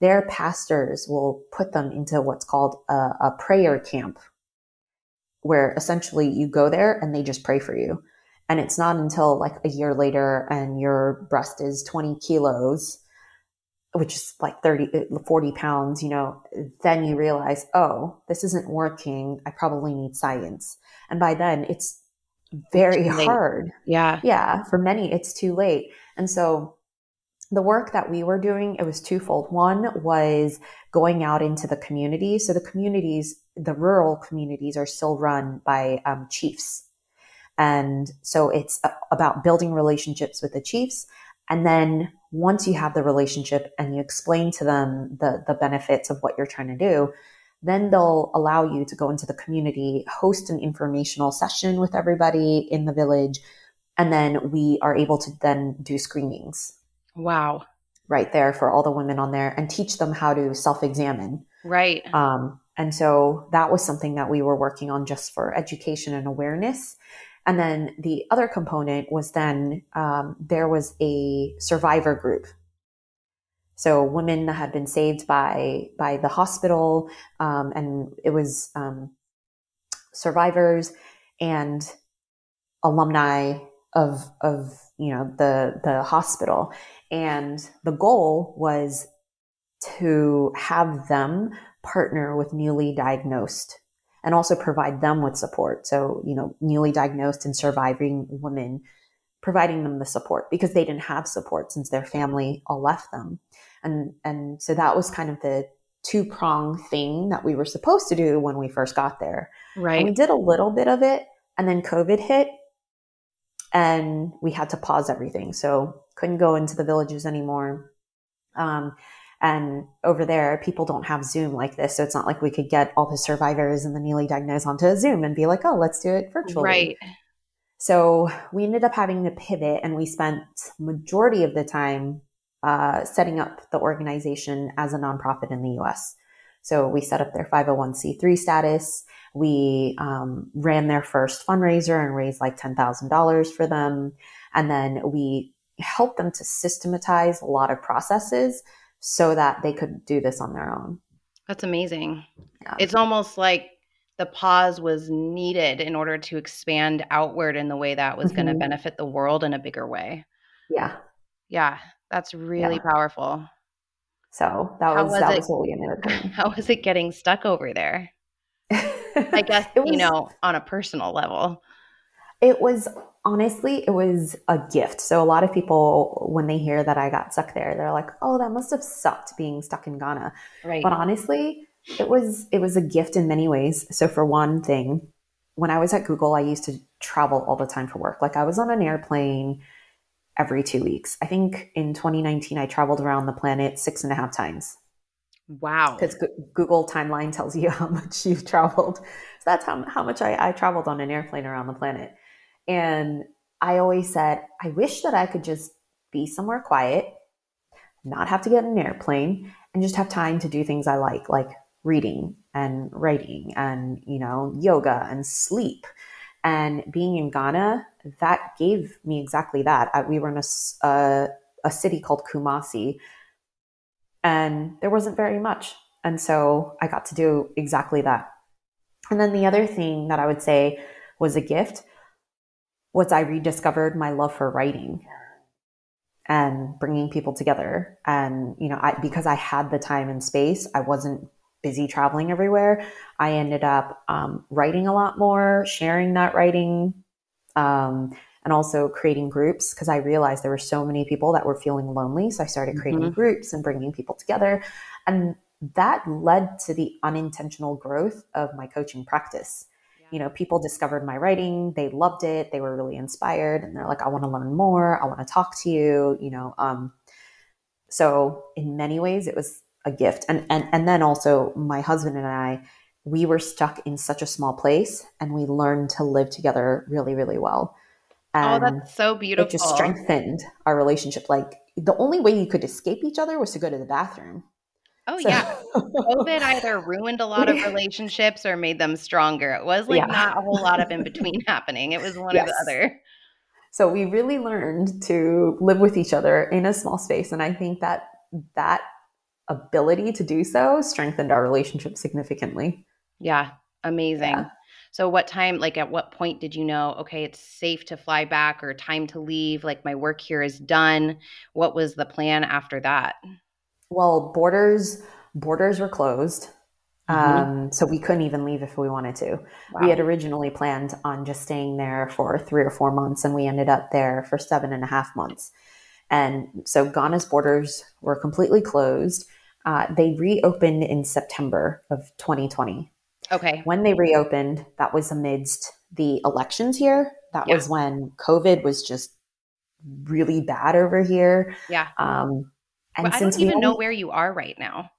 their pastors will put them into what's called a, a prayer camp where essentially you go there and they just pray for you and it's not until like a year later and your breast is 20 kilos, which is like 30, 40 pounds, you know, then you realize, oh, this isn't working. I probably need science. And by then it's very hard. Yeah. Yeah. For many, it's too late. And so the work that we were doing, it was twofold. One was going out into the community. So the communities, the rural communities are still run by um, chiefs. And so it's about building relationships with the chiefs. And then once you have the relationship and you explain to them the, the benefits of what you're trying to do, then they'll allow you to go into the community, host an informational session with everybody in the village. And then we are able to then do screenings. Wow. Right there for all the women on there and teach them how to self examine. Right. Um, and so that was something that we were working on just for education and awareness. And then the other component was then um, there was a survivor group. So women that had been saved by by the hospital, um, and it was um, survivors and alumni of of you know the the hospital, and the goal was to have them partner with newly diagnosed and also provide them with support. So, you know, newly diagnosed and surviving women, providing them the support because they didn't have support since their family all left them. And, and so that was kind of the two prong thing that we were supposed to do when we first got there. Right. And we did a little bit of it and then COVID hit and we had to pause everything. So couldn't go into the villages anymore. Um, and over there, people don't have Zoom like this. So it's not like we could get all the survivors and the newly diagnosed onto a Zoom and be like, oh, let's do it virtually. Right. So we ended up having to pivot and we spent majority of the time uh, setting up the organization as a nonprofit in the US. So we set up their 501c3 status. We um, ran their first fundraiser and raised like $10,000 for them. And then we helped them to systematize a lot of processes so that they could do this on their own. That's amazing. Yeah. It's almost like the pause was needed in order to expand outward in the way that was mm-hmm. going to benefit the world in a bigger way. Yeah. Yeah. That's really yeah. powerful. So that was, was that it, was what we ended up doing. How was it getting stuck over there? I guess, was, you know, on a personal level. It was honestly, it was a gift. So a lot of people, when they hear that I got stuck there, they're like, "Oh, that must have sucked being stuck in Ghana." Right. But honestly, it was it was a gift in many ways. So for one thing, when I was at Google, I used to travel all the time for work. Like I was on an airplane every two weeks. I think in 2019, I traveled around the planet six and a half times. Wow. Because Google timeline tells you how much you've traveled. So that's how, how much I, I traveled on an airplane around the planet. And I always said, I wish that I could just be somewhere quiet, not have to get in an airplane, and just have time to do things I like, like reading and writing and, you know, yoga and sleep. And being in Ghana, that gave me exactly that. I, we were in a, a, a city called Kumasi, and there wasn't very much. And so I got to do exactly that. And then the other thing that I would say was a gift was I rediscovered my love for writing and bringing people together. And, you know, I, because I had the time and space, I wasn't busy traveling everywhere. I ended up um, writing a lot more, sharing that writing, um, and also creating groups because I realized there were so many people that were feeling lonely. So I started creating mm-hmm. groups and bringing people together. And that led to the unintentional growth of my coaching practice. You know, people discovered my writing, they loved it, they were really inspired, and they're like, I want to learn more, I want to talk to you, you know. Um, so in many ways it was a gift. And and and then also my husband and I, we were stuck in such a small place and we learned to live together really, really well. And oh, that's so beautiful. It just strengthened our relationship. Like the only way you could escape each other was to go to the bathroom. Oh so. yeah. COVID either ruined a lot of relationships or made them stronger. It was like yeah. not a whole lot of in between happening. It was one yes. or the other. So we really learned to live with each other in a small space and I think that that ability to do so strengthened our relationship significantly. Yeah, amazing. Yeah. So what time like at what point did you know okay it's safe to fly back or time to leave like my work here is done? What was the plan after that? Well, borders borders were closed. Mm-hmm. Um, so we couldn't even leave if we wanted to. Wow. We had originally planned on just staying there for three or four months, and we ended up there for seven and a half months. And so Ghana's borders were completely closed. Uh, they reopened in September of 2020. Okay. When they reopened, that was amidst the elections here. That yeah. was when COVID was just really bad over here. Yeah. Um, and well, I don't even only... know where you are right now.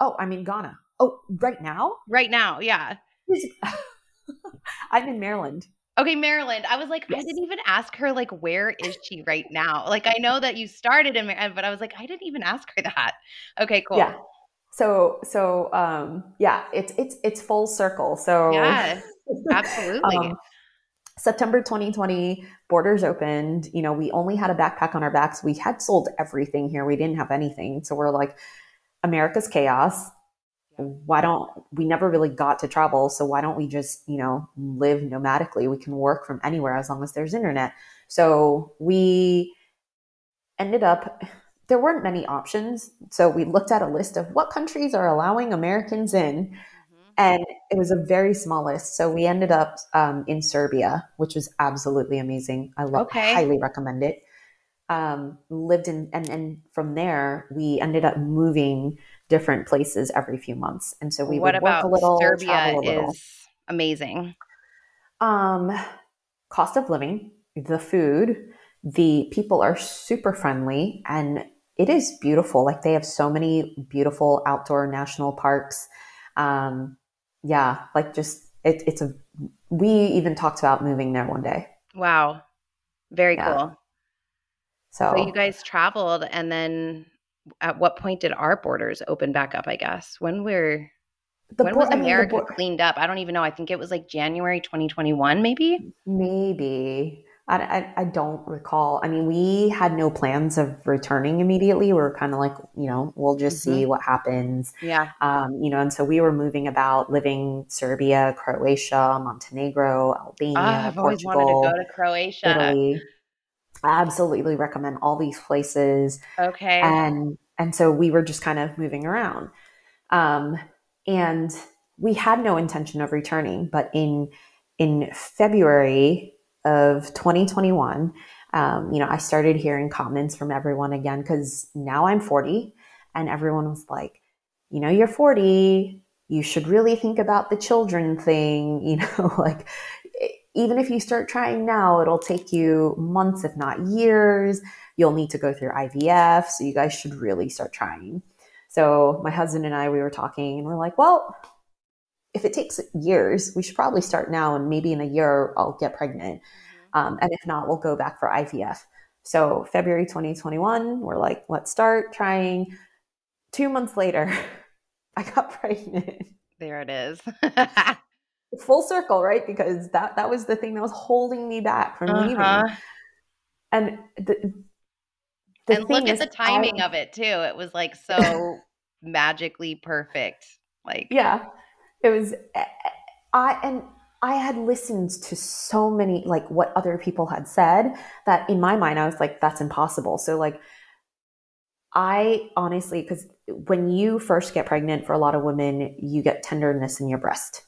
Oh, I'm in Ghana. Oh, right now? Right now, yeah. I'm in Maryland. Okay, Maryland. I was like, yes. I didn't even ask her like where is she right now? Like I know that you started in Maryland, but I was like, I didn't even ask her that. Okay, cool. Yeah. So so um yeah, it's it's it's full circle. So Yeah. Absolutely. um, September 2020, borders opened. You know, we only had a backpack on our backs. We had sold everything here. We didn't have anything. So we're like, America's chaos why don't we never really got to travel so why don't we just you know live nomadically we can work from anywhere as long as there's internet so we ended up there weren't many options so we looked at a list of what countries are allowing americans in. And it was a very small list so we ended up um, in serbia which was absolutely amazing i love okay. highly recommend it um, lived in and, and from there we ended up moving different places every few months. And so we what would work a little, Serbia travel a little. Is amazing. Um, cost of living, the food, the people are super friendly and it is beautiful. Like they have so many beautiful outdoor national parks. Um, yeah, like just it, it's a. We even talked about moving there one day. Wow, very yeah. cool. So, so you guys traveled, and then at what point did our borders open back up? I guess when we're the when was America I mean, cleaned up? I don't even know. I think it was like January 2021, maybe. Maybe. I, I, I, don't recall. I mean, we had no plans of returning immediately. We were kind of like, you know, we'll just mm-hmm. see what happens. Yeah. Um, you know, and so we were moving about, living Serbia, Croatia, Montenegro, Albania, oh, I've Portugal, always wanted to go to Croatia. Italy. I absolutely recommend all these places. Okay. And and so we were just kind of moving around. Um, and we had no intention of returning, but in in February of 2021, um, you know, I started hearing comments from everyone again because now I'm 40, and everyone was like, you know, you're 40, you should really think about the children thing, you know, like even if you start trying now, it'll take you months, if not years. You'll need to go through IVF. So you guys should really start trying. So my husband and I, we were talking and we're like, well, if it takes years, we should probably start now, and maybe in a year I'll get pregnant. Mm-hmm. Um, and if not, we'll go back for IVF. So February 2021, we're like, let's start trying. Two months later, I got pregnant. There it is. Full circle, right? Because that that was the thing that was holding me back from uh-huh. leaving. And the, the and look at the timing I, of it too. It was like so magically perfect. Like yeah, it was. Eh, eh, I and I had listened to so many, like what other people had said, that in my mind, I was like, that's impossible. So, like, I honestly, because when you first get pregnant, for a lot of women, you get tenderness in your breast,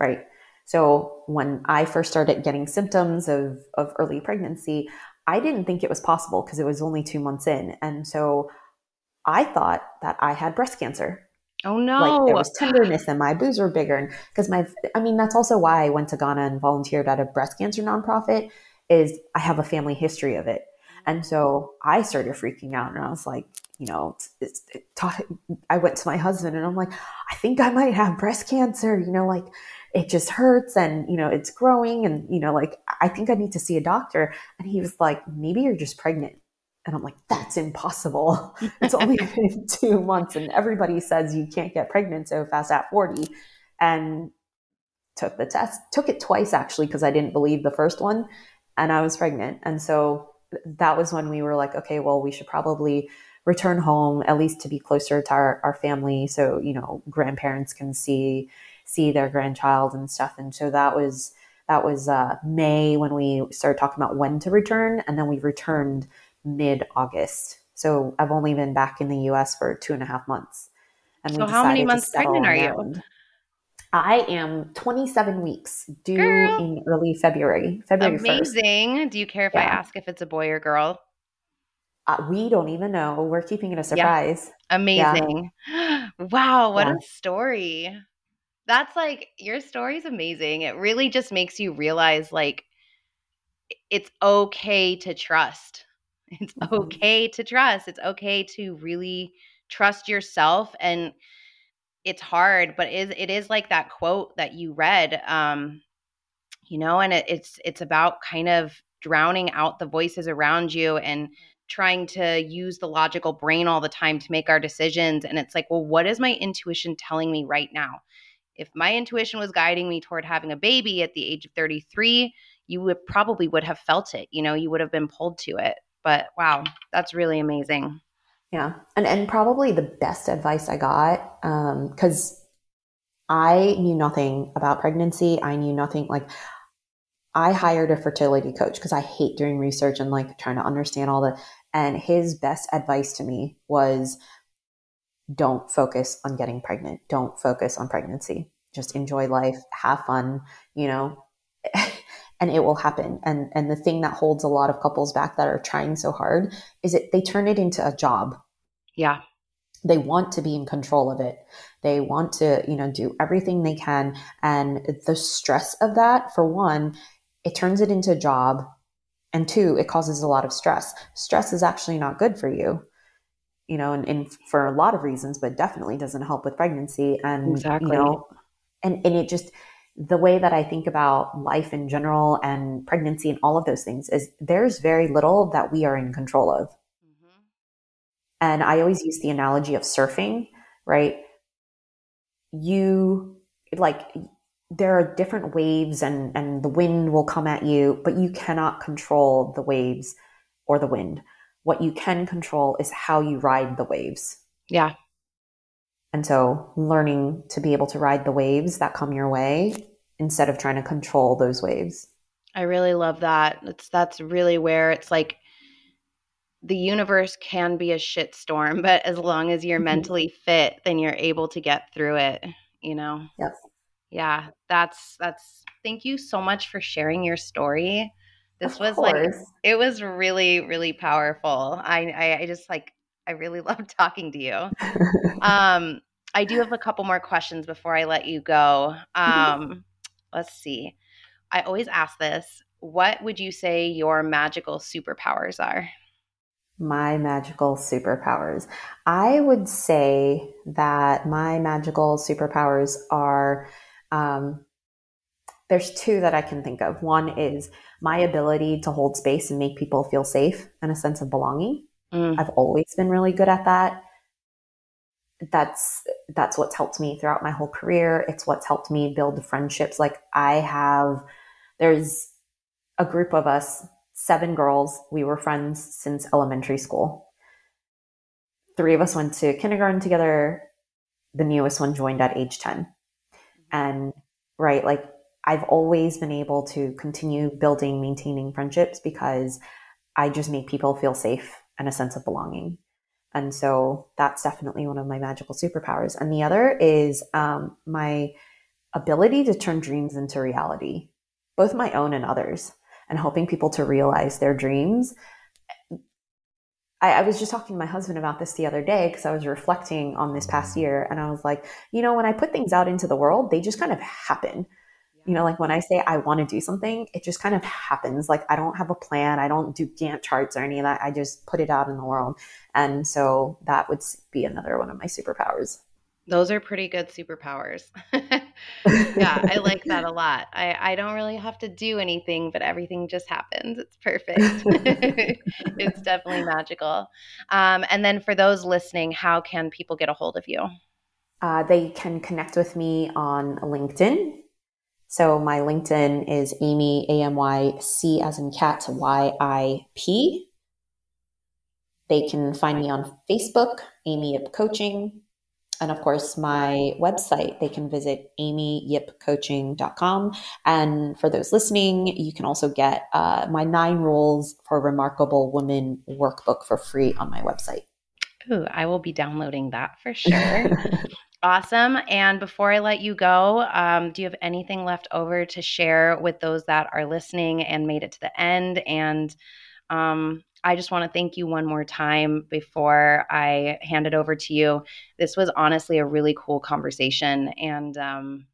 right? So, when I first started getting symptoms of, of early pregnancy, I didn't think it was possible because it was only two months in. And so I thought that I had breast cancer Oh no! Like there was tenderness, and my boobs were bigger. And because my, I mean, that's also why I went to Ghana and volunteered at a breast cancer nonprofit. Is I have a family history of it, and so I started freaking out, and I was like, you know, it's, it's, it taught, I went to my husband, and I'm like, I think I might have breast cancer. You know, like it just hurts, and you know, it's growing, and you know, like I think I need to see a doctor. And he was like, maybe you're just pregnant. And I'm like, that's impossible. It's only been two months, and everybody says you can't get pregnant so fast at 40. And took the test, took it twice actually, because I didn't believe the first one, and I was pregnant. And so that was when we were like, okay, well, we should probably return home at least to be closer to our, our family so you know grandparents can see see their grandchild and stuff and so that was that was uh, may when we started talking about when to return and then we returned mid August. So I've only been back in the US for two and a half months. And so how many months pregnant are you? I am 27 weeks, due girl. in early February. February Amazing. 1st. Do you care if yeah. I ask if it's a boy or girl? Uh, we don't even know. We're keeping it a surprise. Yeah. Amazing. Yeah. wow, what a story. That's like your story is amazing. It really just makes you realize like it's okay to trust it's mm-hmm. okay to trust. It's okay to really trust yourself and it's hard, but it is, it is like that quote that you read um you know, and it, it's it's about kind of drowning out the voices around you and trying to use the logical brain all the time to make our decisions and it's like, well, what is my intuition telling me right now? If my intuition was guiding me toward having a baby at the age of 33, you would probably would have felt it, you know, you would have been pulled to it. But wow, that's really amazing. Yeah. And and probably the best advice I got, because um, I knew nothing about pregnancy. I knew nothing like I hired a fertility coach because I hate doing research and like trying to understand all the and his best advice to me was don't focus on getting pregnant. Don't focus on pregnancy. Just enjoy life, have fun, you know. and it will happen. And and the thing that holds a lot of couples back that are trying so hard is that they turn it into a job. Yeah. They want to be in control of it. They want to, you know, do everything they can. And the stress of that, for one, it turns it into a job. And two, it causes a lot of stress. Stress is actually not good for you you know, and, and, for a lot of reasons, but definitely doesn't help with pregnancy. And exactly. you know, and and it just the way that I think about life in general and pregnancy and all of those things is there's very little that we are in control of. Mm-hmm. And I always use the analogy of surfing, right? You like there are different waves and and the wind will come at you, but you cannot control the waves or the wind. What you can control is how you ride the waves. Yeah. And so learning to be able to ride the waves that come your way instead of trying to control those waves. I really love that. It's that's really where it's like the universe can be a shit storm, but as long as you're mm-hmm. mentally fit, then you're able to get through it, you know. Yes. Yeah, that's that's thank you so much for sharing your story. This of was course. like it was really really powerful. I, I I just like I really loved talking to you. um, I do have a couple more questions before I let you go. Um, let's see. I always ask this. What would you say your magical superpowers are? My magical superpowers. I would say that my magical superpowers are um, there's two that I can think of. One is my ability to hold space and make people feel safe and a sense of belonging. Mm. I've always been really good at that. That's that's what's helped me throughout my whole career. It's what's helped me build friendships. Like I have there's a group of us, seven girls. We were friends since elementary school. Three of us went to kindergarten together. The newest one joined at age 10. Mm-hmm. And right, like I've always been able to continue building, maintaining friendships because I just make people feel safe and a sense of belonging. And so that's definitely one of my magical superpowers. And the other is um, my ability to turn dreams into reality, both my own and others, and helping people to realize their dreams. I, I was just talking to my husband about this the other day because I was reflecting on this past year. And I was like, you know, when I put things out into the world, they just kind of happen you know, like when I say I want to do something, it just kind of happens. Like I don't have a plan. I don't do Gantt charts or any of that. I just put it out in the world. And so that would be another one of my superpowers. Those are pretty good superpowers. yeah, I like that a lot. I, I don't really have to do anything, but everything just happens. It's perfect. it's definitely magical. Um, and then for those listening, how can people get a hold of you? Uh, they can connect with me on LinkedIn so my LinkedIn is Amy, A M Y C as in cat, Y I P. They can find me on Facebook, Amy Yip Coaching. And of course, my website, they can visit amyyipcoaching.com. And for those listening, you can also get uh, my nine rules for remarkable women workbook for free on my website. Ooh, I will be downloading that for sure. Awesome. And before I let you go, um, do you have anything left over to share with those that are listening and made it to the end? And um, I just want to thank you one more time before I hand it over to you. This was honestly a really cool conversation. And um,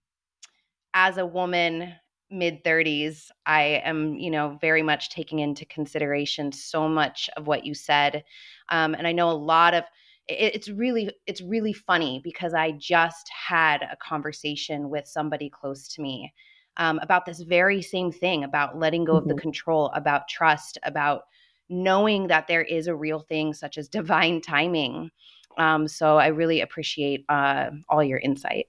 as a woman, mid 30s, I am, you know, very much taking into consideration so much of what you said. Um, and I know a lot of, it's really it's really funny because I just had a conversation with somebody close to me um, about this very same thing about letting go mm-hmm. of the mm-hmm. control, about trust, about knowing that there is a real thing such as divine timing. Um, so I really appreciate uh, all your insight.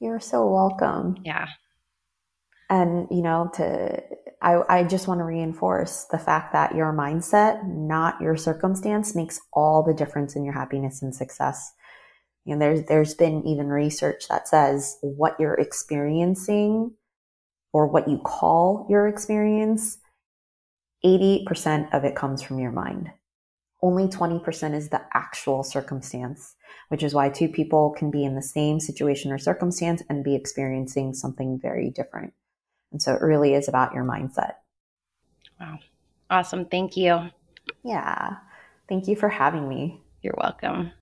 You're so welcome. Yeah. And you know to I, I just want to reinforce the fact that your mindset, not your circumstance, makes all the difference in your happiness and success. And there's there's been even research that says what you're experiencing or what you call your experience, 80% of it comes from your mind. Only 20% is the actual circumstance, which is why two people can be in the same situation or circumstance and be experiencing something very different. And so it really is about your mindset. Wow. Awesome. Thank you. Yeah. Thank you for having me. You're welcome.